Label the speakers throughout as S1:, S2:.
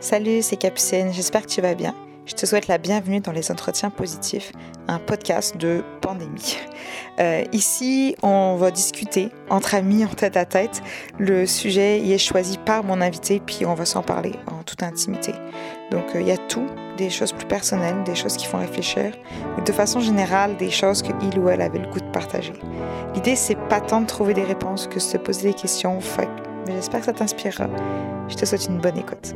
S1: Salut, c'est Capucine, j'espère que tu vas bien. Je te souhaite la bienvenue dans les Entretiens Positifs, un podcast de pandémie. Euh, ici, on va discuter entre amis, en tête à tête. Le sujet y est choisi par mon invité, puis on va s'en parler en toute intimité. Donc, euh, il y a tout, des choses plus personnelles, des choses qui font réfléchir, ou de façon générale, des choses que il ou elle avait le goût de partager. L'idée, c'est pas tant de trouver des réponses que de se poser des questions. J'espère que ça t'inspirera. Je te souhaite une bonne écoute.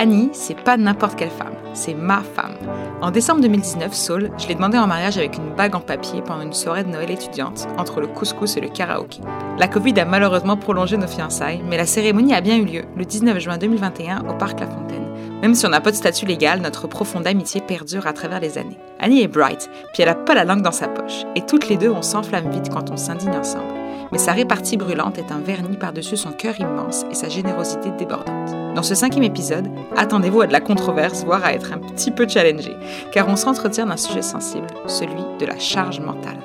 S2: Annie, c'est pas n'importe quelle femme, c'est ma femme. En décembre 2019, Saul, je l'ai demandé en mariage avec une bague en papier pendant une soirée de Noël étudiante, entre le couscous et le karaoké. La Covid a malheureusement prolongé nos fiançailles, mais la cérémonie a bien eu lieu le 19 juin 2021 au Parc La Fontaine. Même si on n'a pas de statut légal, notre profonde amitié perdure à travers les années. Annie est bright, puis elle a pas la langue dans sa poche, et toutes les deux on s'enflamme vite quand on s'indigne ensemble mais sa répartie brûlante est un vernis par-dessus son cœur immense et sa générosité débordante. Dans ce cinquième épisode, attendez-vous à de la controverse, voire à être un petit peu challengé, car on s'entretient d'un sujet sensible, celui de la charge mentale.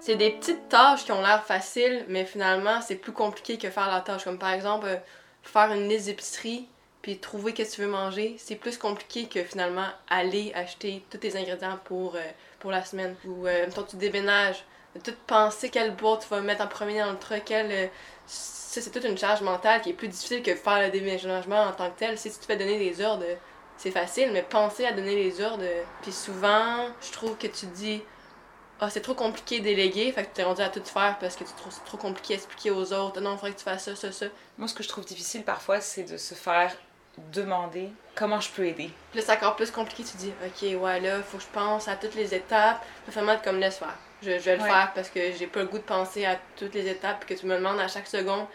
S3: C'est des petites tâches qui ont l'air faciles, mais finalement, c'est plus compliqué que faire la tâche. Comme par exemple, euh, faire une liste d'épicerie, puis trouver qu'est-ce que tu veux manger, c'est plus compliqué que finalement aller acheter tous tes ingrédients pour, euh, la semaine. Ou euh, quand tu déménages, de tout penser quelle boîte tu vas mettre en premier dans le truck, quelle, euh, ça c'est toute une charge mentale qui est plus difficile que faire le déménagement en tant que tel. Si tu te fais donner des ordres, c'est facile, mais penser à donner les ordres, puis souvent, je trouve que tu dis ah, c'est trop compliqué déléguer, fait que tu es rendu à tout faire parce que tu trouves c'est trop compliqué à expliquer aux autres. Non, il faudrait que tu fasses ça, ça, ça.
S2: Moi, ce que je trouve difficile parfois, c'est de se faire demander comment je peux aider.
S3: Puis là, c'est encore plus compliqué. Tu dis, OK, ouais, là, faut que je pense à toutes les étapes. Finalement, comme laisse faire. Je, je vais le faire parce que j'ai pas le goût de penser à toutes les étapes que tu me demandes à chaque seconde.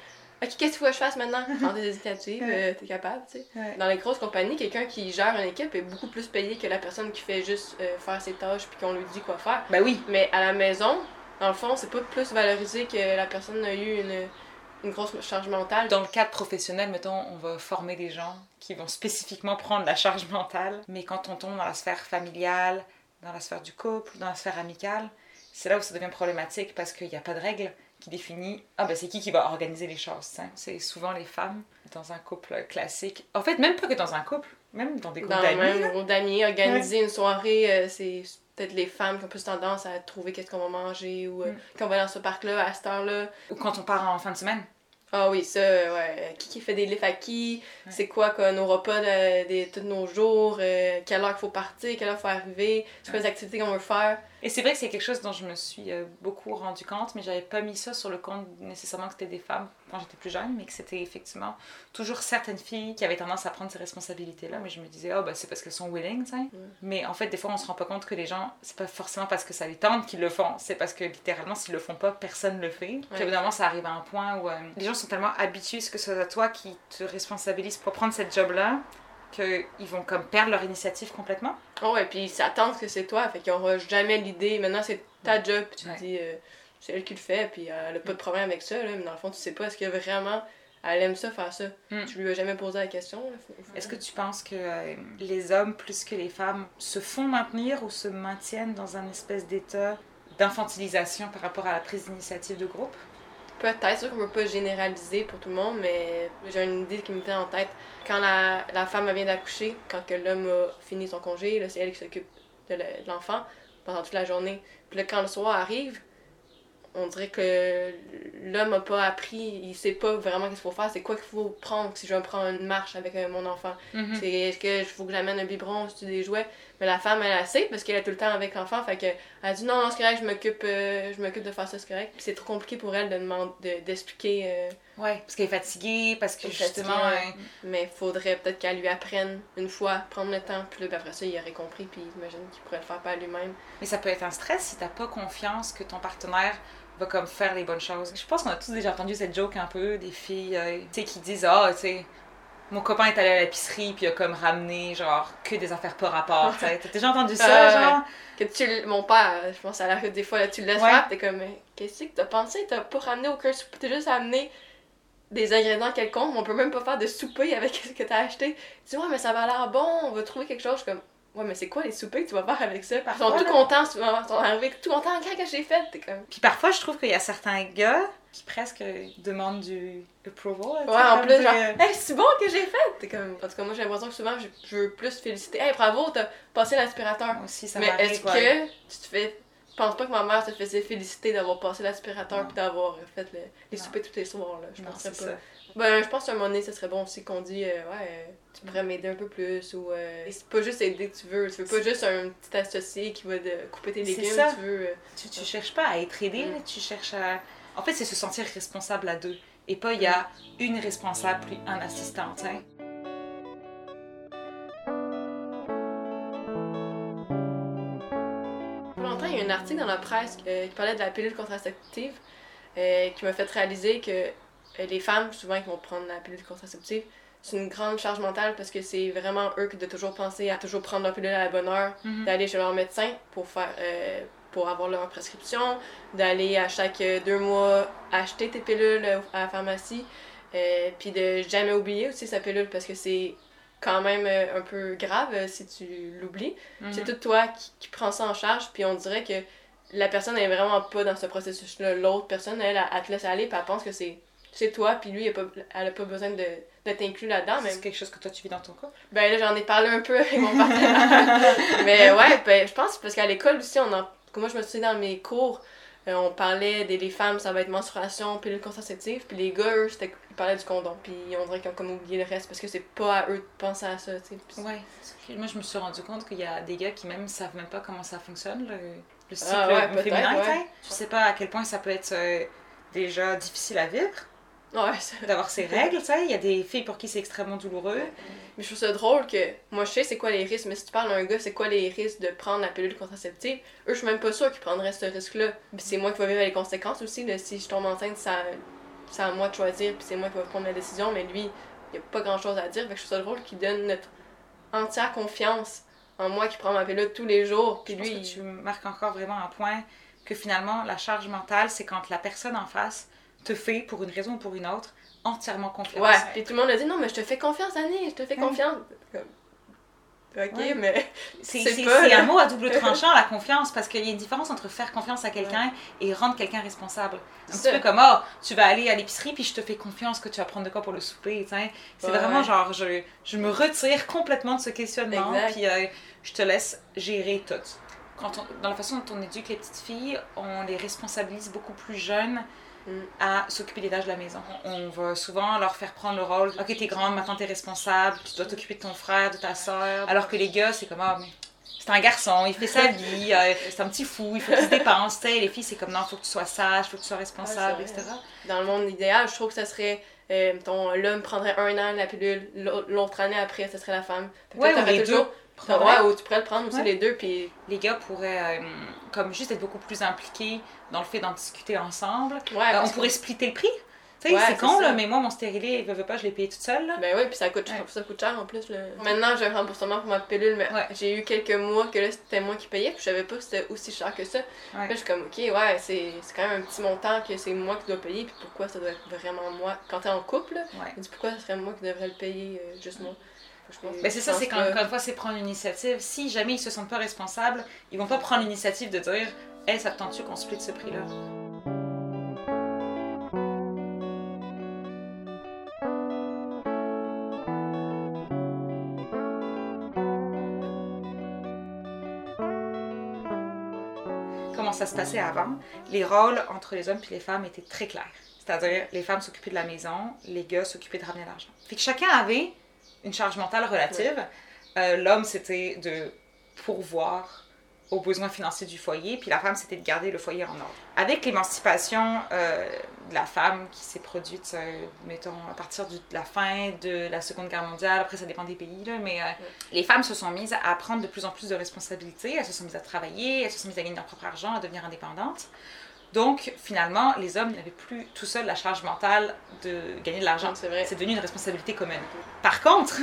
S3: OK, qu'est-ce qu'il faut que je fasse maintenant? Prends des initiatives, euh, t'es capable, tu sais. Dans les grosses compagnies, quelqu'un qui gère une équipe est beaucoup plus payé que la personne qui fait juste euh, faire ses tâches puis qu'on lui dit quoi faire.
S2: Ben oui.
S3: Mais à la maison, dans le fond, c'est pas plus valorisé que la personne a eu une, une grosse charge mentale.
S2: Dans le cadre professionnel, mettons, on va former des gens qui vont spécifiquement prendre la charge mentale. Mais quand on tombe dans la sphère familiale, dans la sphère du couple, dans la sphère amicale, c'est là où ça devient problématique parce qu'il n'y a pas de règles qui définit ah ben c'est qui qui va organiser les choses c'est souvent les femmes dans un couple classique en fait même pas que dans un couple même dans des groupes d'amis
S3: même groupe d'amis organiser une soirée euh, c'est peut-être les femmes qui ont plus tendance à trouver qu'est-ce qu'on va manger ou euh, quand on va dans ce parc là à cette heure là
S2: ou quand on part en fin de semaine
S3: ah oui, ça, ouais. Qui qui fait des livres à qui? C'est quoi, quoi, nos repas de, de, tous nos jours? Euh, quelle heure il faut partir? Quelle heure il faut arriver? C'est quoi les activités qu'on veut faire?
S2: Et c'est vrai que c'est quelque chose dont je me suis euh, beaucoup rendu compte, mais j'avais pas mis ça sur le compte nécessairement que c'était des femmes quand j'étais plus jeune, mais que c'était effectivement toujours certaines filles qui avaient tendance à prendre ces responsabilités-là. Mais je me disais, oh, bah, c'est parce qu'elles sont willing, tu sais. Mais en fait, des fois, on se rend pas compte que les gens, c'est pas forcément parce que ça les tente qu'ils le font, c'est parce que littéralement, s'ils le font pas, personne le fait. Puis évidemment, ça arrive à un point où euh, les gens sont tellement habitués que ce soit toi qui te responsabilise pour prendre cette job-là qu'ils vont comme perdre leur initiative complètement.
S3: Oh ouais, puis ils s'attendent que c'est toi, fait qu'ils n'auront jamais l'idée. Maintenant, c'est ta job, puis tu te dis, euh, c'est elle qui le fait, puis elle a pas de problème avec ça, là, mais dans le fond, tu sais pas, est-ce que vraiment elle aime ça, faire ça? Hmm. Tu lui as jamais posé la question.
S2: Est-ce que tu penses que euh, les hommes, plus que les femmes, se font maintenir ou se maintiennent dans un espèce d'état d'infantilisation par rapport à la prise d'initiative de groupe?
S3: Peut-être, sûr qu'on peut pas généraliser pour tout le monde, mais j'ai une idée qui me vient en tête. Quand la, la femme vient d'accoucher, quand que l'homme a fini son congé, c'est elle qui s'occupe de l'enfant pendant toute la journée. Puis là, quand le soir arrive, on dirait que l'homme n'a pas appris, il sait pas vraiment qu'est-ce qu'il faut faire, c'est quoi qu'il faut prendre si je veux prendre une marche avec euh, mon enfant. Mhm. C'est est-ce que faut que j'amène un biberon, si tu des jouets? Mais la femme elle, a sait parce qu'elle est tout le temps avec l'enfant, fait que elle dit non, non c'est correct, je m'occupe euh, je m'occupe de faire ça, c'est correct. c'est trop compliqué pour elle de demander d'expliquer euh,
S2: Ouais, parce qu'elle est fatiguée, parce que justement
S3: mais faudrait peut-être qu'elle lui apprenne une fois prendre le temps, puis là, après ça, il aurait compris puis j'imagine qu'il pourrait le faire par lui-même.
S2: Mais ça peut être un stress si t'as pas confiance que ton partenaire va comme faire les bonnes choses. Je pense qu'on a tous déjà entendu cette joke un peu des filles euh, tu sais qui disent ah tu sais mon copain est allé à l'épicerie puis il a comme ramené genre que des affaires pas rapport. T'as déjà entendu ça genre?
S3: que tu mon père je pense à la des fois là, tu le laisses faire t'es comme qu'est-ce que t'as pensé? T'as pas ramené aucun souper t'as juste amené des ingrédients quelconques on peut même pas faire de souper avec ce que t'as acheté tu dis ouais mais ça va l'air bon on va trouver quelque chose comme Ouais, mais c'est quoi les soupers que tu vas faire avec ça? Ils sont tout
S2: là.
S3: contents, souvent. Ils sont arrivés tout contents. Quand que j'ai fait? T'es comme.
S2: Puis parfois, je trouve qu'il y a certains gars qui presque demandent du approval. tu
S3: Ouais, en plus, genre, hey, c'est bon que j'ai fait! T'es comme. En tout cas, moi, j'ai l'impression que souvent, je, je veux plus féliciter. Hey, bravo, t'as passé l'aspirateur.
S2: Aussi, ça
S3: Mais est-ce que tu te fais. Je pense pas que ma mère te faisait féliciter d'avoir passé l'aspirateur puis d'avoir fait le- les
S2: Non.
S3: soupers tous les soirs, là. Je
S2: Non,
S3: penserais pas.
S2: ça.
S3: Ben, je pense qu'à un moment donné, ça serait bon aussi qu'on dit, euh, ouais, tu pourrais m'aider un peu plus, ou euh, c'est pas juste aider que tu veux, tu veux pas juste un petit associé qui va couper tes légumes,
S2: ça.
S3: tu veux. euh,
S2: Tu, tu cherches pas à être aidé,
S3: Mm.
S2: tu cherches à. En fait, c'est se sentir responsable à deux. Et pas il y a une responsable puis un assistant,
S3: article dans la presse euh, qui parlait de la pilule contraceptive euh, qui m'a fait réaliser que euh, les femmes, souvent, qui vont prendre la pilule contraceptive, c'est une grande charge mentale parce que c'est vraiment eux qui doivent toujours penser à toujours prendre leur pilule à la bonne heure,
S2: Mhm.
S3: d'aller chez leur médecin pour faire euh, pour avoir leur prescription, d'aller à chaque deux mois acheter tes pilules à la pharmacie, puis de jamais oublier aussi sa pilule parce que c'est quand même un peu grave si tu l'oublies.
S2: Mhm.
S3: C'est tout toi qui, qui prends ça en charge, puis on dirait que la personne n'est vraiment pas dans ce processus-là. L'autre personne, elle, elle, te laisse aller, puis elle pense que c'est c'est toi, puis lui, il a pas, elle a pas besoin de, d'être inclus là-dedans. Mais
S2: C'est quelque chose que toi tu vis dans ton couple?
S3: ben là, j'en ai parlé un peu avec mon partenaire. mais ouais, ben, je pense parce qu'à l'école aussi, on en... moi je me suis dans mes cours, euh, on parlait des les femmes, ça va être menstruation, pilule contraceptive, puis les gars, eux, c'était- ils parlaient du condom, puis on dirait qu'ils ont comme oublié le reste parce que c'est pas à eux de penser à ça, tu sais. Puis-
S2: Ouais. Moi, je me suis rendu compte qu'il y a des gars qui même savent même pas comment ça fonctionne, le, le cycle
S3: Ah ouais,
S2: féminin,
S3: ouais.
S2: tu sais. Pas à quel point ça peut être euh, déjà difficile à vivre,
S3: Ouais,
S2: d'avoir ces règles, tu sais. Il y a des filles pour qui c'est extrêmement douloureux.
S3: Mais je trouve ça drôle que moi je sais c'est quoi les risques, mais si tu parles à un gars, c'est quoi les risques de prendre la pilule contraceptive, eux je suis même pas sûre qu'ils prendraient ce risque-là. Puis c'est moi qui vais vivre les conséquences aussi, là. si je tombe enceinte, ça, c'est à moi de choisir, puis c'est moi qui vais prendre la décision, mais lui, il a pas grand chose à dire. Fait que je trouve ça drôle qu'il donne notre entière confiance en moi qui prends ma pilule tous les jours, puis
S2: Je pense
S3: lui,
S2: que
S3: il-
S2: tu marques encore vraiment un point que finalement, la charge mentale, c'est quand la personne en face te fait, pour une raison ou pour une autre, entièrement confiance.
S3: Ouais, puis tout le monde a dit non, mais je te fais confiance, Annie, je te fais confiance. Comme, Ok,
S2: Ouais.
S3: mais.
S2: C'est
S3: pas,
S2: un mot à double tranchant, la confiance, parce qu'il y a une différence entre faire confiance à quelqu'un et rendre quelqu'un responsable. Un
S3: C'est
S2: petit
S3: ça.
S2: peu comme, oh, tu vas aller à l'épicerie, puis je te fais confiance que tu vas prendre de quoi pour le souper, tu sais. C'est
S3: Ouais,
S2: vraiment genre, je, je me retire complètement de ce questionnement,
S3: Exact.
S2: puis euh, je te laisse gérer tout. Quand on- dans la façon dont on éduque les petites filles, on les responsabilise beaucoup plus jeunes. À s'occuper des tâches de la maison. On va souvent leur faire prendre le rôle, ok, t'es grande, maintenant t'es responsable, tu dois t'occuper de ton frère, de ta soeur. Alors que les gars, c'est comme, ah, mais c'est un garçon, il fait sa vie, euh, c'est un petit fou, il faut qu'il se dépense. Les filles, c'est comme, non, faut que tu sois sage, faut que tu sois responsable,
S3: Ouais,
S2: etc.
S3: Dans le monde idéal, je trouve que ça serait. Euh, l'homme prendrait un an la pilule, l'au- l'autre année après, ce serait la femme.
S2: Ouais, ou
S3: toujours- Ouais, ou tu pourrais le prendre aussi
S2: Ouais.
S3: les deux, puis.
S2: Les gars pourraient, euh, comme juste être beaucoup plus impliqués dans le fait d'en discuter ensemble.
S3: Ouais,
S2: Euh, on pourrait
S3: que-
S2: splitter le prix. Tu sais,
S3: Ouais,
S2: c'est con,
S3: ça.
S2: là, mais moi, mon stérilet, il veut pas, je l'ai payé toute seule. Là.
S3: Ben oui, puis ça coûte,
S2: Ouais.
S3: ça coûte cher en plus. Là. Maintenant, j'ai un remboursement pour ma pilule, mais
S2: Ouais.
S3: j'ai eu quelques mois que là, c'était moi qui payais, puis je savais pas que c'était aussi cher que ça.
S2: Ouais.
S3: Là, je suis comme, ok, ouais, c'est c'est quand même un petit montant que c'est moi qui dois payer, puis pourquoi ça doit être vraiment moi? Quand t'es en couple, je me dis pourquoi ce serait moi qui devrais le payer, euh, juste moi? Fait que je pense-
S2: Ben c'est ça, c'est quand,
S3: que-
S2: encore une fois, c'est prendre l'initiative. Si jamais ils se sentent pas responsables, ils vont pas prendre l'initiative de dire Hey, ça te tente-tu qu'on split ce prix-là Comment ça se passait avant? Les rôles entre les hommes et les femmes étaient très clairs. C'est-à-dire, les femmes s'occupaient de la maison, les gars s'occupaient de ramener l'argent. Fait que chacun avait une charge mentale relative. Euh, L'homme, c'était de pourvoir aux besoins financiers du foyer, puis la femme, c'était de garder le foyer en ordre. Avec l'émancipation euh, de la femme qui s'est produite, euh, mettons, à partir du- de la fin de la Seconde Guerre mondiale, après ça dépend des pays, là, mais euh, les femmes se sont mises à prendre de plus en plus de responsabilités, elles se sont mises à travailler, elles se sont mises à gagner leur propre argent, à devenir indépendantes. Donc, finalement, les hommes n'avaient plus tout seuls la charge mentale de gagner de l'argent.
S3: C'est vrai.
S2: C'est devenu une responsabilité commune. Par contre,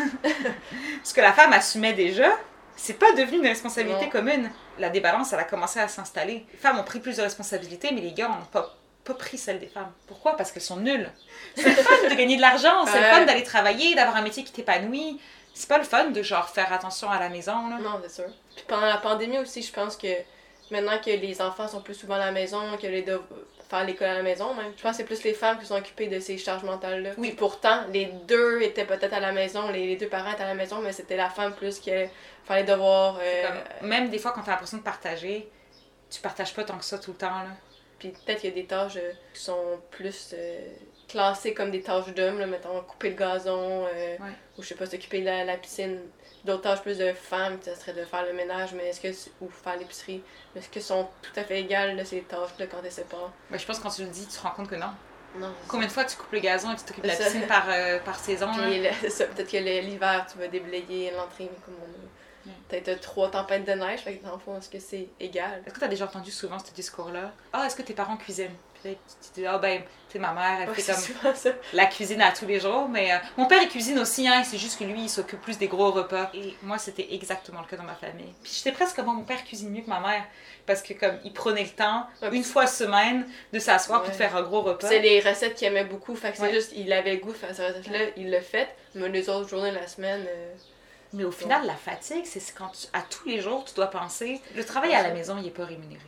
S2: ce que la femme assumait déjà, c'est pas devenu une responsabilité
S3: Non.
S2: commune. La débalance, elle a commencé à s'installer. Les femmes ont pris plus de responsabilités, mais les gars n'ont pas, pas pris celle des femmes. Pourquoi? Parce qu'elles sont nulles. C'est le fun de gagner de l'argent, c'est le fun d'aller travailler, d'avoir un métier qui t'épanouit. C'est pas le fun de genre faire attention à la maison, là.
S3: Non, c'est sûr. Puis pendant la pandémie aussi, je pense que maintenant que les enfants sont plus souvent à la maison, que les dev- faire l'école à la maison même, je pense que c'est plus les femmes qui sont occupées de ces charges mentales-là.
S2: Oui.
S3: Puis pourtant, les deux étaient peut-être à la maison, les, les deux parents étaient à la maison, mais c'était la femme plus qui allait faire les devoirs. Euh,
S2: comme- même des fois, quand t'as l'impression de partager, tu partages pas tant que ça tout le temps, là.
S3: Puis peut-être qu'il y a des tâches euh, qui sont plus euh, classées comme des tâches d'hommes, là, mettons couper le gazon,
S2: Ouais.
S3: ou je sais pas, s'occuper de la, la piscine. D'autres tâches plus de femmes, ça serait de faire le ménage, mais est-ce que ou faire l'épicerie. Mais est-ce que sont tout à fait égales ces tâches-là quand elles séparent?
S2: Ben, je pense que quand tu le dis, tu te rends compte que non.
S3: Non.
S2: Combien de fois tu coupes le gazon et tu t'occupes de la piscine par, euh, par saison, là?
S3: Le- ça, peut-être que l'hiver, tu vas déblayer l'entrée, mais comme on a
S2: Ouais.
S3: peut-être trois tempêtes de neige, fait que dans le fond, est-ce que c'est égal?
S2: Est-ce que t'as déjà entendu souvent ce discours-là? Ah, est-ce que tes parents cuisinent? Puis tu dis, ah ben, tu sais, ma mère, elle
S3: Ouais,
S2: fait comme
S3: ça.
S2: la cuisine à tous les jours, mais euh, mon père il cuisine aussi, hein, c'est juste que lui il s'occupe plus des gros repas. Et moi c'était exactement le cas dans ma famille. Puis j'étais presque comme mon père cuisine mieux que ma mère, parce que comme il prenait le temps,
S3: Ouais,
S2: une
S3: puis-
S2: fois semaine, de s'asseoir pour
S3: Ouais.
S2: faire un gros repas.
S3: C'est les recettes qu'il aimait beaucoup, fait que c'est juste, il avait le goût de faire cette recette-là, il l'a fait, mais les autres journées de la semaine, euh,
S2: Mais au final, la fatigue, c'est quand tu- à tous les jours tu dois penser, le travail à la maison il est pas rémunéré.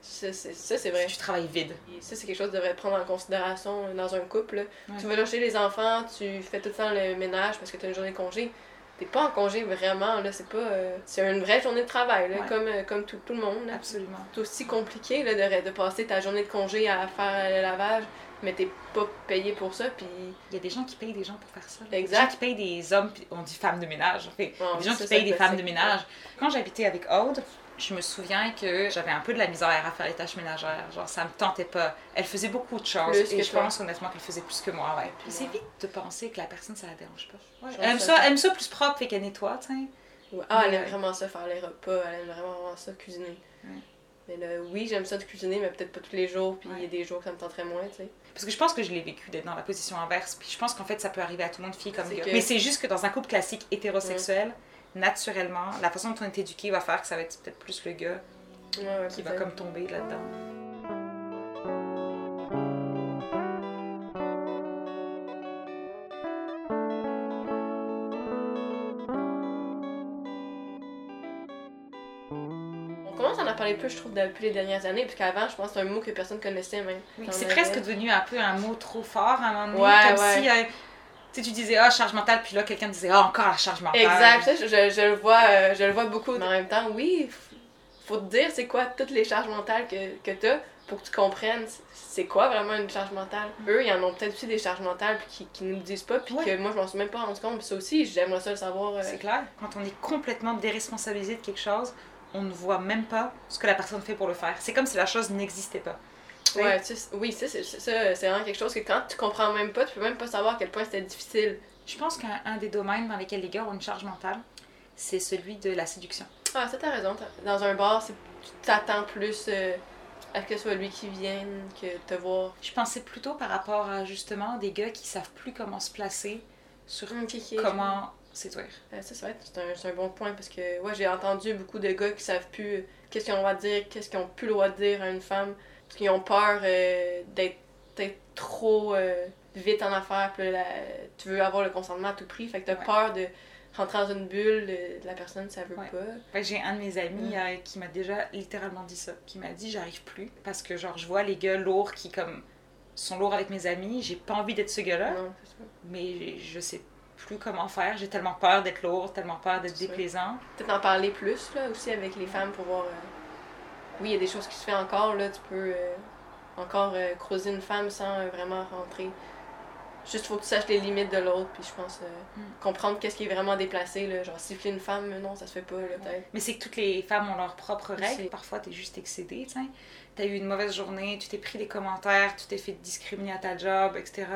S3: Ça, c'est vrai.
S2: Tu travailles vide.
S3: Et Ça, c'est quelque chose que devrait prendre en considération dans un couple.
S2: Ouais.
S3: Tu vas chercher les enfants, tu fais tout le temps le ménage parce que tu as une journée de congé. T'es pas en congé vraiment, là, c'est pas. euh, c'est une vraie journée de travail, là,
S2: Ouais.
S3: comme, euh, comme tout, tout le monde. là.
S2: Absolument.
S3: C'est aussi compliqué là, de, de passer ta journée de congé à faire le lavage, mais t'es pas payé pour ça, puis.
S2: Il y a des gens qui payent des gens pour faire ça. là. Des
S3: Exact.
S2: gens qui payent des hommes, on dit femmes de ménage. En fait, des gens qui payent des femmes de ménage. Quand j'habitais avec Aude, je me souviens que j'avais un peu de la misère à faire les tâches ménagères. Genre, ça me tentait pas. Elle faisait beaucoup de choses.
S3: Plus
S2: et je
S3: toi.
S2: pense honnêtement qu'elle faisait plus que moi, ouais. C'est vite de penser que la personne, ça la dérange pas. Ouais. Elle, aime ça, elle aime ça plus propre, fait qu'elle nettoie, tu sais.
S3: Ouais. Ah, elle aime vraiment ça, faire les repas, elle aime vraiment, vraiment ça, cuisiner. Mais là, oui, j'aime ça de cuisiner, mais peut-être pas tous les jours, puis il y a des jours que ça me tenterait moins, tu sais.
S2: Parce que je pense que je l'ai vécu d'être dans la position inverse. Puis je pense qu'en fait, ça peut arriver à tout le monde, fille comme gars.
S3: que-
S2: Mais c'est juste que dans un couple classique hétérosexuel, naturellement, la façon dont on est éduqué va faire que ça va être peut-être plus le gars
S3: Ouais,
S2: qui va comme tomber là-dedans.
S3: On commence à en parler plus, je trouve, depuis les dernières années, parce qu'avant, je pense que c'est un mot que personne connaissait même.
S2: C'est presque devenu un peu un mot trop fort à un moment donné.
S3: Ouais,
S2: comme
S3: ouais.
S2: si euh, sais, tu disais ah, charge mentale, puis là, quelqu'un disait ah, encore la charge mentale.
S3: Exact, ça, je, je- je le vois, euh, je le vois beaucoup. Mais en même temps, oui, faut te dire c'est quoi toutes les charges mentales que, que t'as? Pour que tu comprennes c'est quoi vraiment une charge mentale? Eux, ils en ont peut-être aussi des charges mentales puis qui, qui nous le disent pas, puis
S2: Ouais.
S3: que moi, je m'en suis même pas rendu compte. Puis ça aussi, j'aimerais ça le savoir. euh,
S2: C'est clair. Quand on est complètement déresponsabilisé de quelque chose, on ne voit même pas ce que la personne fait pour le faire. C'est comme si la chose n'existait pas.
S3: Ouais, tu sais, oui, ça, c'est ça, c'est vraiment quelque chose que quand tu comprends même pas, tu peux même pas savoir à quel point c'était difficile.
S2: Je pense qu'un un des domaines dans lesquels les gars ont une charge mentale, c'est celui de la séduction.
S3: Ah, ça, t'as raison. Dans un bar, c'est- tu t'attends plus euh, à ce que ce soit lui qui vienne que te voir.
S2: Je pensais plutôt par rapport à justement des gars qui savent plus comment se placer sur
S3: qui- qui-
S2: comment séduire.
S3: Euh, ça, c'est vrai, c'est un, c'est un bon point parce que ouais, j'ai entendu beaucoup de gars qui savent plus euh, qu'est-ce qu'ils ont le droit de dire, qu'est-ce qu'ils ont plus le droit de dire à une femme, parce qu'ils ont peur euh, d'être trop euh, vite en affaires, puis là, tu veux avoir le consentement à tout prix, fait que t'as
S2: Ouais.
S3: peur de rentrer dans une bulle de, de la personne, ça veut
S2: Ouais.
S3: pas.
S2: Que J'ai un de mes amis
S3: Mm.
S2: euh, qui m'a déjà littéralement dit ça, qui m'a dit j'arrive plus parce que genre je vois les gars lourds qui comme sont lourds avec mes amis, j'ai pas envie d'être ce gars-là, mais je sais plus comment faire, j'ai tellement peur d'être lourd, tellement peur d'être déplaisant.
S3: Peut-être en parler plus là, aussi avec les femmes pour voir. euh, Oui, il y a des choses qui se font encore, là, tu peux euh, encore euh, creuser une femme sans euh, vraiment rentrer. Juste faut que tu saches les limites de l'autre, puis je pense euh,
S2: Mm.
S3: comprendre qu'est-ce qui est vraiment déplacé, là, genre siffler une femme, non, ça se fait pas, là, peut-être.
S2: Mais c'est que toutes les femmes ont leurs propres règles. Parfois, t'es juste excédé, tu sais. T'as eu une mauvaise journée, tu t'es pris des commentaires, tu t'es fait discriminer à ta job, etc.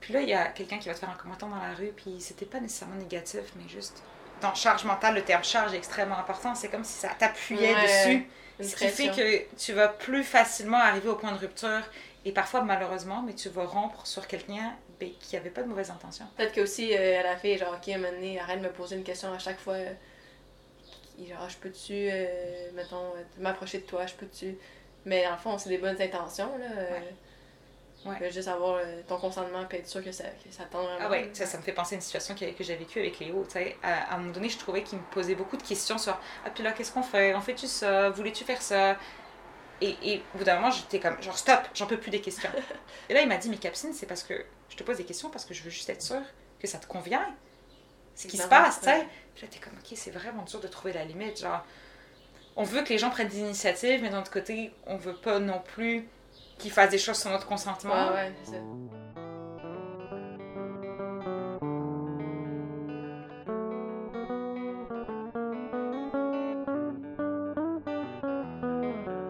S2: Puis là, il y a quelqu'un qui va te faire un commentaire dans la rue, puis c'était pas nécessairement négatif, mais juste. Dans charge mentale, le terme charge est extrêmement important. C'est comme si ça t'appuyait
S3: Ouais,
S2: dessus. Ce qui fait que tu vas plus facilement arriver au point de rupture. Et parfois, malheureusement, mais tu vas rompre sur quelqu'un ben, qui avait pas de mauvaises intentions.
S3: Peut-être que aussi euh, elle a fait genre ok à un moment donné, arrête de me poser une question à chaque fois. euh, Genre je peux-tu euh, mettons euh, m'approcher de toi, je peux-tu? Mais en fond c'est des bonnes intentions là. Ouais. Juste avoir euh, ton consentement et être sûr que ça, que ça tend vraiment.
S2: Ah ouais, ça, ça me fait penser à une situation que, que j'ai vécue avec Léo. À, à un moment donné, je trouvais qu'il me posait beaucoup de questions sur Ah, puis là, qu'est-ce qu'on fait? On fait-tu ça? Voulais-tu faire ça et, et au bout d'un moment, j'étais comme genre stop, j'en peux plus des questions. et là, il m'a dit Mais Capucine, c'est parce que je te pose des questions parce que je veux juste être sûre que ça te convient. Ce qui se passe, tu sais. Puis là, t'es comme Ok, c'est vraiment dur de trouver la limite. Genre, on veut que les gens prennent des initiatives, mais d'un autre côté, on veut pas non plus qu'ils fassent des choses sans notre consentement.
S3: Ouais, ouais, c'est ça.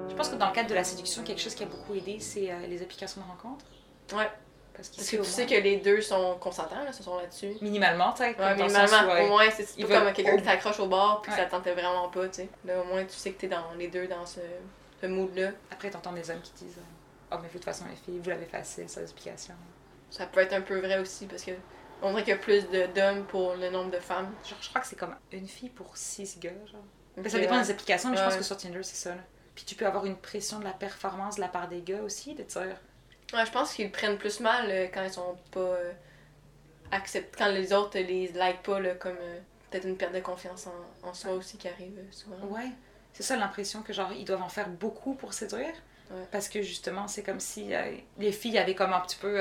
S2: Je pense que dans le cadre de la séduction, quelque chose qui a beaucoup aidé, c'est euh, les applications de rencontres.
S3: Ouais. Parce, que tu sais que les deux sont consentants, là, ce sont là-dessus.
S2: Minimalement, tu sais.
S3: Ouais, minimalement. Au moins, c'est pas comme quelqu'un qui t'accroche au bord puis que ça tentait vraiment pas, tu sais. Là, au moins, tu sais que t'es dans les deux dans ce, ce mood-là.
S2: Après, t'entends des hommes qui disent Oh, mais vous, de toute façon, les filles, vous l'avez facile, ça, l'explication.
S3: Ça peut être un peu vrai aussi parce que on dirait qu'il y a plus d'hommes pour le nombre de femmes.
S2: Genre, je crois que c'est comme une fille pour six gars, genre. Okay, ça dépend des applications, mais je pense que sur Tinder, c'est ça. Là. Puis tu peux avoir une pression de la performance de la part des gars aussi, de dire.
S3: Ouais, je pense qu'ils prennent plus mal euh, quand ils sont pas. Euh, accept... Quand les autres les like pas, là, comme euh, peut-être une perte de confiance en, en soi aussi qui arrive souvent.
S2: Ouais. C'est ça l'impression que, genre, ils doivent en faire beaucoup pour séduire.
S3: Ouais.
S2: Parce que justement, c'est comme si les filles avaient comme un petit peu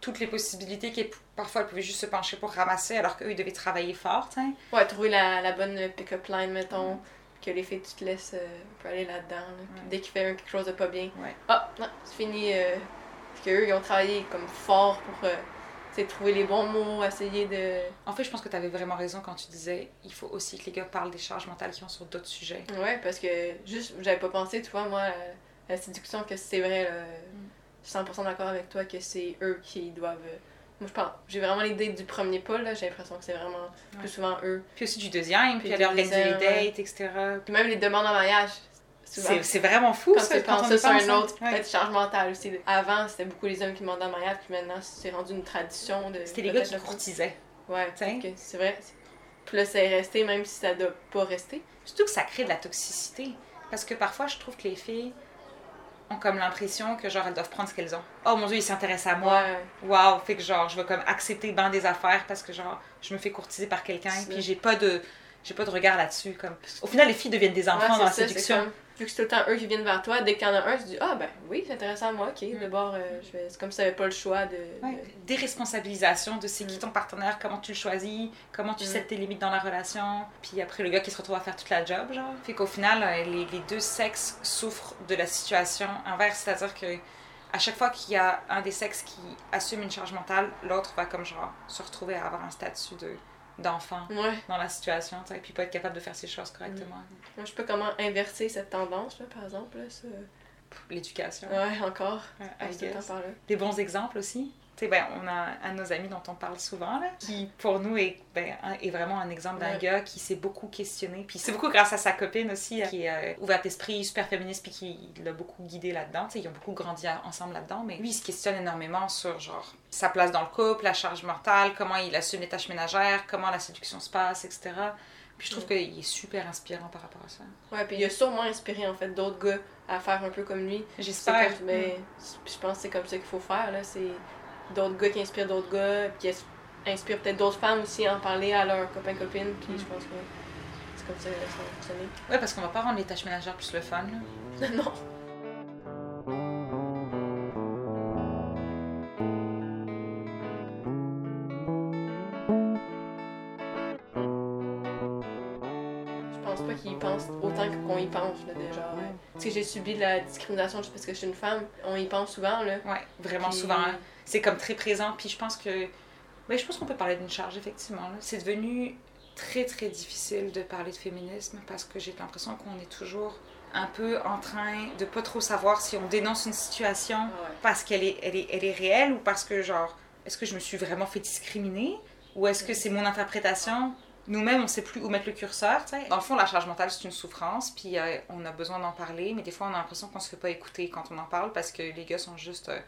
S2: toutes les possibilités qui parfois elles pouvaient juste se pencher pour ramasser alors qu'eux ils devaient travailler fort t'sais.
S3: ouais trouver la, la bonne pick-up line mettons que les filles tu te laisses euh, aller là-dedans là. Dès qu'ils font quelque chose de pas bien
S2: Ouais.
S3: ah non c'est fini euh, parce qu'eux ils ont travaillé comme fort pour euh, t'sais, trouver les bons mots essayer de
S2: En fait, je pense que tu avais vraiment raison quand tu disais il faut aussi que les gars parlent des charges mentales qu'ils ont sur d'autres sujets.
S3: ouais parce que juste j'avais pas pensé tu vois moi la, séduction que c'est vrai là, je suis 100% d'accord avec toi que c'est eux qui doivent. euh, Moi, je pense. J'ai vraiment l'idée du premier pas, là. J'ai l'impression que c'est vraiment
S2: Ouais.
S3: plus souvent eux.
S2: Puis aussi du deuxième, puis,
S3: Puis
S2: aller organiser les
S3: ouais.
S2: dates, etc.
S3: Puis même les demandes en mariage.
S2: C'est vraiment fou,
S3: Quand
S2: ça,
S3: tu penses sur un
S2: hein.
S3: autre,
S2: Ouais.
S3: peut-être charge mentale aussi. Avant, c'était beaucoup les hommes qui demandaient en mariage, puis maintenant, c'est rendu une tradition de.
S2: C'était les gars qui
S3: le
S2: courtisaient.
S3: Ouais, c'est vrai. Puis là, c'est resté, même si ça doit pas rester.
S2: Surtout que ça crée de la toxicité. Parce que parfois, je trouve que les filles ont comme l'impression que genre elles doivent prendre ce qu'elles ont. Oh mon dieu, il s'intéresse à moi. Waouh, fait que genre je vais comme accepter ben des affaires parce que genre je me fais courtiser par quelqu'un puis j'ai pas de j'ai pas de regard là-dessus comme au final les filles deviennent des enfants
S3: Ouais,
S2: dans la
S3: ça,
S2: séduction.
S3: comme- vu que c'est tout le temps eux qui viennent vers toi, dès qu'il y en a un, tu dis Ah, ben oui, c'est intéressant à moi, ok,
S2: Mm.
S3: d'abord, euh, je vais... c'est comme si t'avais pas le choix de.
S2: Ouais,
S3: de-
S2: Déresponsabilisation de c'est qui
S3: Mm.
S2: ton partenaire, comment tu le choisis, comment tu
S3: Mm.
S2: sets tes limites dans la relation, puis après le gars qui se retrouve à faire toute la job, genre. Fait qu'au final, euh, les, les deux sexes souffrent de la situation inverse, c'est-à-dire que à chaque fois qu'il y a un des sexes qui assume une charge mentale, l'autre va comme genre se retrouver à avoir un statut de d'enfant
S3: Ouais.
S2: dans la situation, tu sais, puis pas être capable de faire ses choses correctement.
S3: Moi, je pas comment inverser cette tendance, là, par exemple. Là, ça...
S2: L'éducation,
S3: Ouais, encore.
S2: euh, I guess.
S3: par là.
S2: des bons exemples aussi? Ben, on a un de nos amis dont on parle souvent, là, qui pour nous est, ben, est vraiment un exemple d'un
S3: Ouais.
S2: gars qui s'est beaucoup questionné. Puis c'est beaucoup grâce à sa copine aussi, qui est euh, ouverte d'esprit, super féministe, puis qui l'a beaucoup guidé là-dedans. Ils ont beaucoup grandi ensemble là-dedans. Mais lui, il se questionne énormément sur genre sa place dans le couple, la charge mentale, comment il assume les tâches ménagères, comment la séduction se passe, etc. Puis je trouve
S3: Ouais.
S2: qu'il est super inspirant par rapport à ça.
S3: Ouais, puis il a sûrement inspiré, en fait, d'autres gars à faire un peu comme lui.
S2: J'espère.
S3: mais je pense que c'est comme ça qu'il faut faire, là. C'est d'autres gars qui inspirent d'autres gars, puis qui inspirent peut-être d'autres femmes aussi à en parler à leurs copains-copines, puis je pense que c'est comme ça que ça va fonctionner.
S2: Ouais, parce qu'on va pas rendre les tâches ménagères plus le fun. là.
S3: non. Parce que j'ai subi de la discrimination juste parce que je suis une femme. On y pense souvent, là.
S2: Ouais, vraiment
S3: Puis-
S2: souvent. hein. c'est comme très présent. Puis je pense que. Mais je pense qu'on peut parler d'une charge, effectivement. C'est devenu très, très difficile de parler de féminisme parce que j'ai l'impression qu'on est toujours un peu en train de pas trop savoir si on dénonce une situation
S3: Ah ouais.
S2: parce qu'elle est, elle est, elle est réelle ou parce que, genre, est-ce que je me suis vraiment fait discriminer ou est-ce que c'est mon interprétation? Nous-mêmes, on sait plus où mettre le curseur. tu sais. Dans le fond, la charge mentale, c'est une souffrance, puis euh, on a besoin d'en parler, mais des fois, on a l'impression qu'on se fait pas écouter quand on en parle parce que les gars sont juste. euh,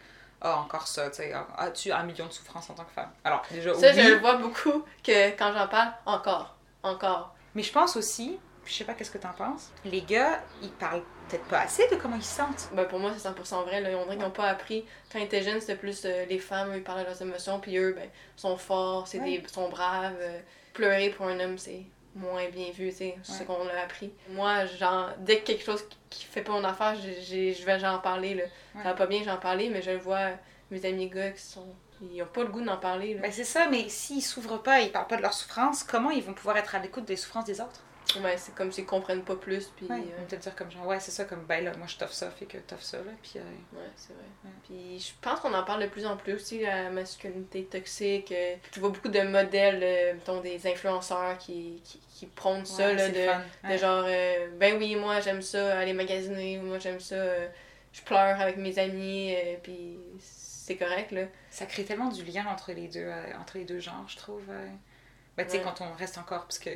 S2: ah, encore ça, tu sais. ah, As-tu un million de souffrances en tant que femme? Alors, déjà,
S3: Ça, je le vois beaucoup que quand j'en parle, encore, encore.
S2: Mais je pense aussi je sais pas qu'est-ce que t'en penses. Les gars, ils parlent peut-être pas assez de comment ils se sentent.
S3: Ben pour moi, c'est 100% vrai. Là. On dirait qu'ils n'ont pas appris. Quand ils étaient jeunes, c'était plus euh, les femmes, eux, ils parlaient de leurs émotions, puis eux, ben, sont forts, c'est
S2: Ouais.
S3: des, sont braves. euh, pleurer pour un homme, c'est moins bien vu, tu sais. C'est
S2: Ouais.
S3: ce qu'on a appris. Moi, genre, dès que quelque chose qui fait pas mon affaire, je vais j'en parler, là.
S2: Ouais.
S3: Ça va pas bien, j'en parler, mais je le vois, mes amis gars qui sont. Ils ont pas le goût d'en parler, là.
S2: Ben c'est ça, mais s'ils s'ouvrent pas, ils parlent pas de leur souffrance, comment ils vont pouvoir être à l'écoute des souffrances des autres?
S3: Ouais, c'est comme s'ils comprennent pas plus, puis.
S2: Ouais.
S3: euh,
S2: Ils vont peut-être dire comme genre, ouais, c'est ça, comme ben là, moi je t'offre ça, fait que t'offres ça, là, puis. euh,
S3: Ouais, c'est vrai.
S2: Ouais.
S3: Puis je pense qu'on en parle de plus en plus aussi, la masculinité toxique. euh, tu vois beaucoup de modèles, euh, mettons, des influenceurs qui, qui, qui prônent ça, là, de, de genre, euh, ben oui, moi j'aime ça, aller magasiner, moi j'aime ça, euh, je pleure avec mes amis, euh, puis c'est correct, là.
S2: Ça crée tellement du lien entre les deux, euh, entre les deux genres, je trouve. euh. Ben, tu sais,
S3: Ouais.
S2: quand on reste encore, parce que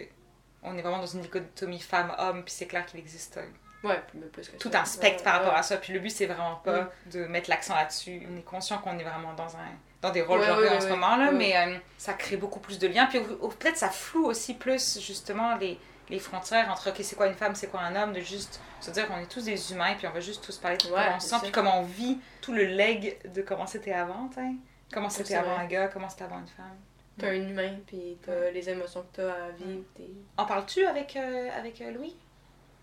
S2: on est vraiment dans une dichotomie femme-homme, puis c'est clair qu'il existe euh,
S3: Ouais, plus, plus que
S2: tout
S3: ça.
S2: un spectre
S3: Ouais,
S2: par rapport à ça. Puis le but, c'est vraiment pas de mettre l'accent là-dessus. On est conscient qu'on est vraiment dans un dans des rôles genrés en ce moment là, mais euh, ça crée beaucoup plus de liens. Puis peut-être ça floue aussi plus justement les les frontières entre ok c'est quoi une femme, c'est quoi un homme, de juste se dire qu'on est tous des humains puis on va juste tous parler de comment on sent puis comment on vit tout le leg de comment c'était avant. Comment c'était avant un gars, comment c'était avant une femme.
S3: T'as un humain, puis t'as les émotions que t'as à vivre. t'es-
S2: En parles-tu avec euh, avec euh, Louis?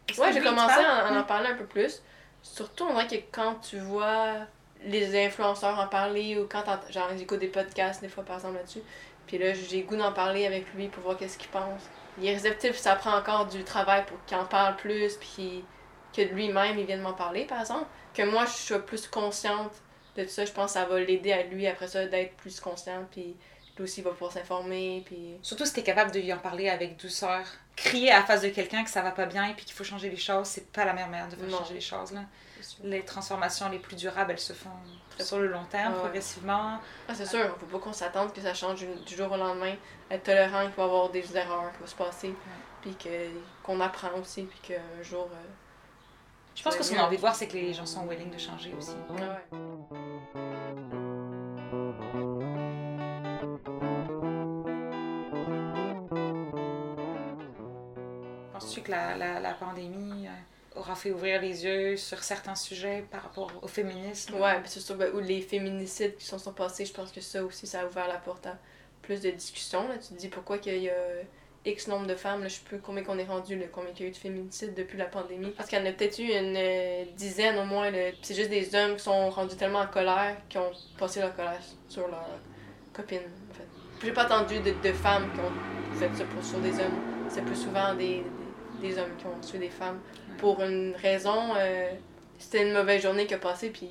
S2: Est-ce
S3: Ouais, j'ai commencé à en, en
S2: Ouais.
S3: parler un peu plus. Surtout, on dirait que quand tu vois les influenceurs en parler ou quand genre j'écoute des podcasts des fois par exemple là-dessus, puis là j'ai goût d'en parler avec lui pour voir qu'est-ce qu'il pense. Il est réceptif, ça prend encore du travail pour qu'il en parle plus, puis que lui-même il vienne m'en parler par exemple. Que moi je sois plus consciente de tout ça, je pense que ça va l'aider à lui après ça d'être plus conscient, puis lui aussi il va pouvoir s'informer, puis
S2: Surtout si t'es capable de lui en parler avec douceur. Crier à la face de quelqu'un que ça va pas bien et puis qu'il faut changer les choses, c'est pas la meilleure manière de faire
S3: Non.
S2: changer les choses. Là. Les transformations les plus durables, elles se font sur le long terme,
S3: Ah ouais.
S2: progressivement.
S3: Ah, c'est sûr, faut pas qu'on s'attende que ça change du, jour au lendemain. Être tolérant, qu'il va y avoir des erreurs qui vont se passer, puis que, qu'on apprend aussi, puis qu'un jour. euh,
S2: Je pense
S3: Ouais,
S2: que ce qu'on a envie de voir, c'est que les gens sont willing de changer aussi.
S3: ouais, ouais.
S2: Penses-tu que la, la, pandémie euh, aura fait ouvrir les yeux sur certains sujets par rapport au féminisme?
S3: Ouais, puis sûr, ben, ou les féminicides qui sont, sont passés, je pense que ça aussi, ça a ouvert la porte à plus de discussions. Là. Tu te dis pourquoi qu'il y a X nombre de femmes, là, je sais plus combien qu'on est rendu, là, combien il y a eu de féminicides depuis la pandémie. Parce qu'il y en a peut-être eu une euh, dizaine au moins. C'est juste des hommes qui sont rendus tellement en colère qui ont passé leur colère sur leur copine, en fait. J'ai pas entendu de, de femmes qui ont fait ça pour, sur des hommes. C'est plus souvent des, des, des hommes qui ont tué des femmes. Pour une raison, euh, c'était une mauvaise journée qui a passé, puis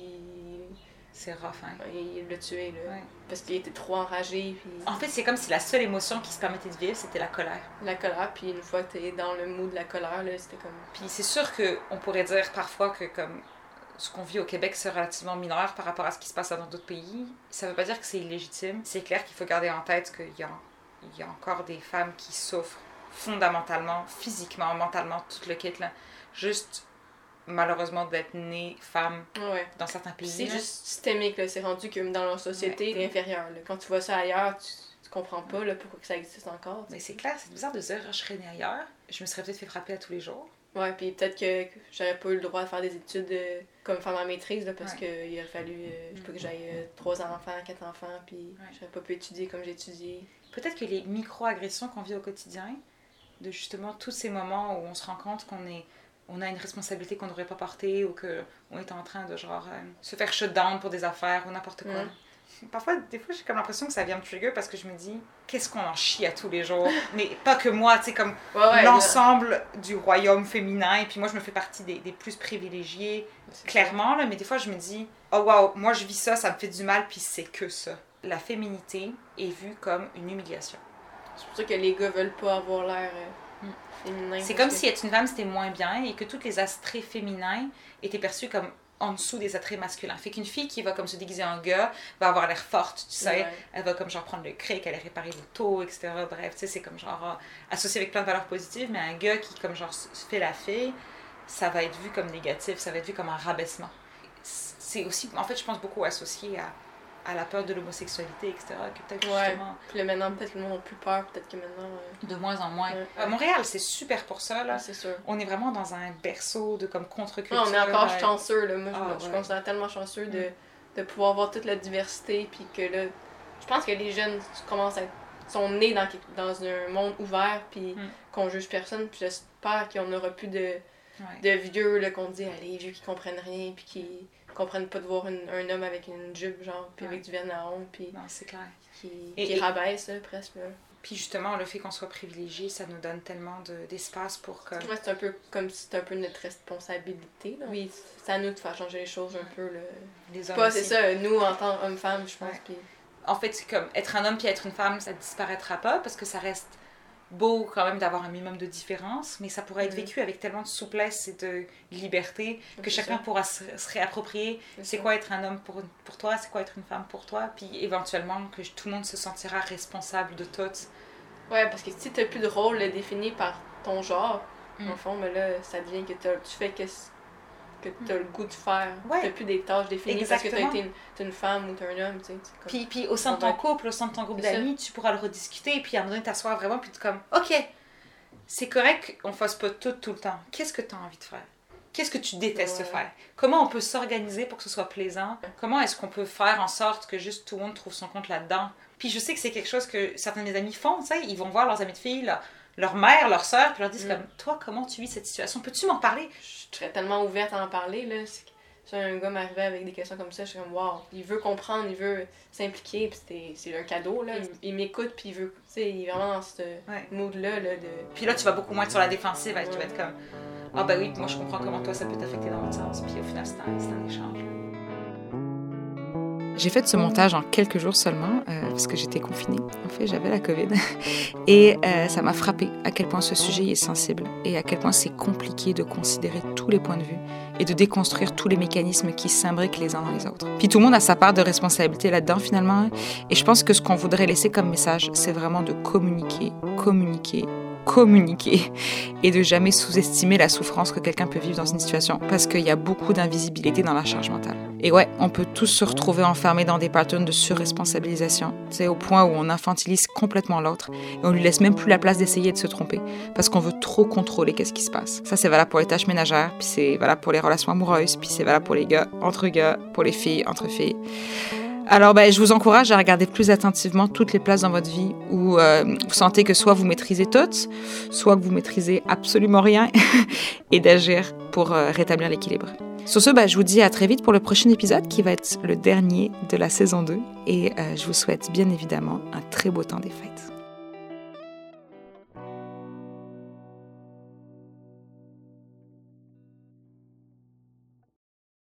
S2: C'est rough, hein?
S3: il l'a tué, là.
S2: Ouais.
S3: Parce qu'il était trop enragé, puis
S2: En fait, c'est comme si la seule émotion qui se permettait de vivre, c'était la colère.
S3: la colère, puis une fois que t'es dans le mood de la colère, là, c'était comme...
S2: Puis c'est sûr qu'on pourrait dire parfois que comme ce qu'on vit au Québec, c'est relativement mineur par rapport à ce qui se passe dans d'autres pays. Ça veut pas dire que c'est illégitime. C'est clair qu'il faut garder en tête qu'il y a, il y a encore des femmes qui souffrent fondamentalement, physiquement, mentalement, tout le kit là. Juste malheureusement d'être née femme
S3: Ouais.
S2: dans certains pays.
S3: c'est juste systémique, là. C'est rendu que dans leur société, c'est inférieur, là. Quand tu vois ça ailleurs, tu, tu comprends pas, là, pourquoi que ça existe encore,
S2: Mais c'est clair, c'est bizarre de dire je serais née ailleurs. Je me serais peut-être fait frapper à tous les jours.
S3: Ouais, puis peut-être que j'aurais pas eu le droit de faire des études euh, comme faire ma maîtrise, là, parce
S2: Ouais.
S3: qu'il aurait fallu, euh, je sais pas, que j'aille euh, trois enfants, quatre enfants, puis
S2: Ouais.
S3: j'aurais pas pu étudier comme j'ai étudié.
S2: Peut-être que les micro-agressions qu'on vit au quotidien, de justement tous ces moments où on se rend compte qu'on est on a une responsabilité qu'on devrait pas porter ou qu'on est en train de genre euh, se faire shut down pour des affaires ou n'importe quoi. Parfois, des fois, j'ai comme l'impression que ça vient me trigger parce que je me dis, qu'est-ce qu'on en chie à tous les jours? Mais pas que moi, tu sais, comme
S3: Ouais, ouais.
S2: l'ensemble du royaume féminin. Et puis moi, je me fais partie des, des plus privilégiés, clairement, là, mais des fois, je me dis, oh wow, moi, je vis ça, ça me fait du mal, puis c'est que ça. La féminité est vue comme une humiliation.
S3: C'est pour ça que les gars veulent pas avoir l'air euh,
S2: Mm.
S3: féminin.
S2: C'est comme
S3: que-
S2: si être une femme c'était moins bien et que tous les attraits féminins étaient perçus comme en dessous des attraits masculins. Fait qu'une fille qui va comme se déguiser en gars va avoir l'air forte, tu sais.
S3: Ouais.
S2: Elle va comme genre prendre le cric, aller réparer l'auto, etc. Bref, tu sais, c'est comme genre associé avec plein de valeurs positives, mais un gars qui comme genre se fait la fille, ça va être vu comme négatif, ça va être vu comme un rabaissement. C'est aussi, en fait, je pense beaucoup associé à à la peur de l'homosexualité, etc. Que peut-être
S3: Ouais.
S2: justement,
S3: Puis là, maintenant, peut-être que le monde a plus peur, peut-être que maintenant. euh,
S2: de moins en moins.
S3: Ouais.
S2: À Montréal, c'est super pour ça, là.
S3: ouais, c'est sûr.
S2: On est vraiment dans un berceau de comme
S3: Ouais,
S2: contre-culture.
S3: on est encore
S2: euh,
S3: chanceux, là. Moi, je,
S2: Ah,
S3: me- je considère tellement chanceux de,
S2: Mm.
S3: de pouvoir voir toute la diversité, puis que là, je pense que les jeunes commencent à être- sont nés dans, dans un monde ouvert, puis
S2: Mm.
S3: qu'on juge personne, puis j'espère qu'on n'aura plus de,
S2: ouais.
S3: de vieux, là, qu'on dit, ah, les vieux qui comprennent rien, puis qui comprennent pas de voir une- un homme avec une jupe, genre, puis
S2: Ouais.
S3: avec du verre à ongles, puis
S2: Non, c'est clair.
S3: qui,
S2: Et-
S3: qui
S2: et-
S3: rabaisse, là, presque, là.
S2: Puis justement, le fait qu'on soit privilégié, ça nous donne tellement de- d'espace pour que.
S3: Ouais, c'est un peu comme si c'était un peu notre responsabilité, là. Oui, c'est à nous de faire changer les choses un peu, là.
S2: Les hommes
S3: c'est ça, nous, en tant qu'hommes-femmes, je pense,
S2: Ouais. En fait, c'est comme être un homme puis être une femme, ça disparaîtra pas parce que ça reste beau quand même d'avoir un minimum de différence, mais ça pourrait être
S3: Mhm.
S2: vécu avec tellement de souplesse et de liberté que chacun pourra se, se réapproprier c'est quoi être un homme pour, pour toi, c'est quoi être une femme pour toi, puis éventuellement que tout le monde se sentira responsable de tout.
S3: Ouais, parce que si t'as plus de rôle défini par ton genre,
S2: Mm.
S3: en fond, mais là, ça devient que tu fais que, que t'as le goût de faire.
S2: Ouais.
S3: T'as plus des tâches définies parce que t'as
S2: Exactement.
S3: été une, femme ou t'es un homme, tu comme-
S2: Puis, puis au sein de ton couple, au sein de ton groupe d'amis, tu pourras le rediscuter, puis à un moment donné t'asseoir vraiment, puis tu comme, ok, c'est correct qu'on fasse pas tout tout le temps. Qu'est-ce que tu as envie de faire? Qu'est-ce que tu détestes
S3: Ouais.
S2: faire? Comment on peut s'organiser pour que ce soit plaisant? Comment est-ce qu'on peut faire en sorte que juste tout le monde trouve son compte là-dedans? Puis je sais que c'est quelque chose que certains de mes amis font, tu sais, ils vont voir leurs amis de filles, leur mère, leur soeur, puis leur disent
S3: Mm.
S2: comme, toi, comment tu vis cette situation? Peux-tu m'en parler?
S3: Je serais tellement ouverte à en parler, là. Si un gars m'arrivait avec des questions comme ça, je serais comme, wow, il veut comprendre, il veut s'impliquer, puis c'est- c'est un cadeau, là. Il, il m'écoute, puis il veut, tu sais, il est vraiment dans ce
S2: Ouais.
S3: mood-là, là, de.
S2: Puis là, tu vas beaucoup moins être sur la défensive, tu vas être comme, ah ben oui, moi je comprends comment toi ça peut t'affecter dans l'autre sens, puis au final, c'est un, c'est un échange.
S4: J'ai fait ce montage en quelques jours seulement, euh, parce que j'étais confinée. En fait, j'avais la COVID. Et euh, ça m'a frappé à quel point ce sujet est sensible et à quel point c'est compliqué de considérer tous les points de vue et de déconstruire tous les mécanismes qui s'imbriquent les uns dans les autres. Puis tout le monde a sa part de responsabilité là-dedans finalement. Et je pense que ce qu'on voudrait laisser comme message, c'est vraiment de communiquer, communiquer, communiquer et de jamais sous-estimer la souffrance que quelqu'un peut vivre dans une situation parce qu'il y a beaucoup d'invisibilité dans la charge mentale. Et ouais, on peut tous se retrouver enfermés dans des patterns de surresponsabilisation, c'est au point où on infantilise complètement l'autre et on lui laisse même plus la place d'essayer de se tromper parce qu'on veut trop contrôler qu'est-ce qui se passe. Ça c'est valable pour les tâches ménagères, puis c'est valable pour les relations amoureuses, puis c'est valable pour les gars entre gars, pour les filles entre filles. Alors, ben, je vous encourage à regarder plus attentivement toutes les places dans votre vie où euh, vous sentez que soit vous maîtrisez tout, soit que vous maîtrisez absolument rien, et d'agir pour euh, rétablir l'équilibre. Sur ce, ben, je vous dis à très vite pour le prochain épisode qui va être le dernier de la saison 2, et euh, je vous souhaite bien évidemment un très beau temps des fêtes.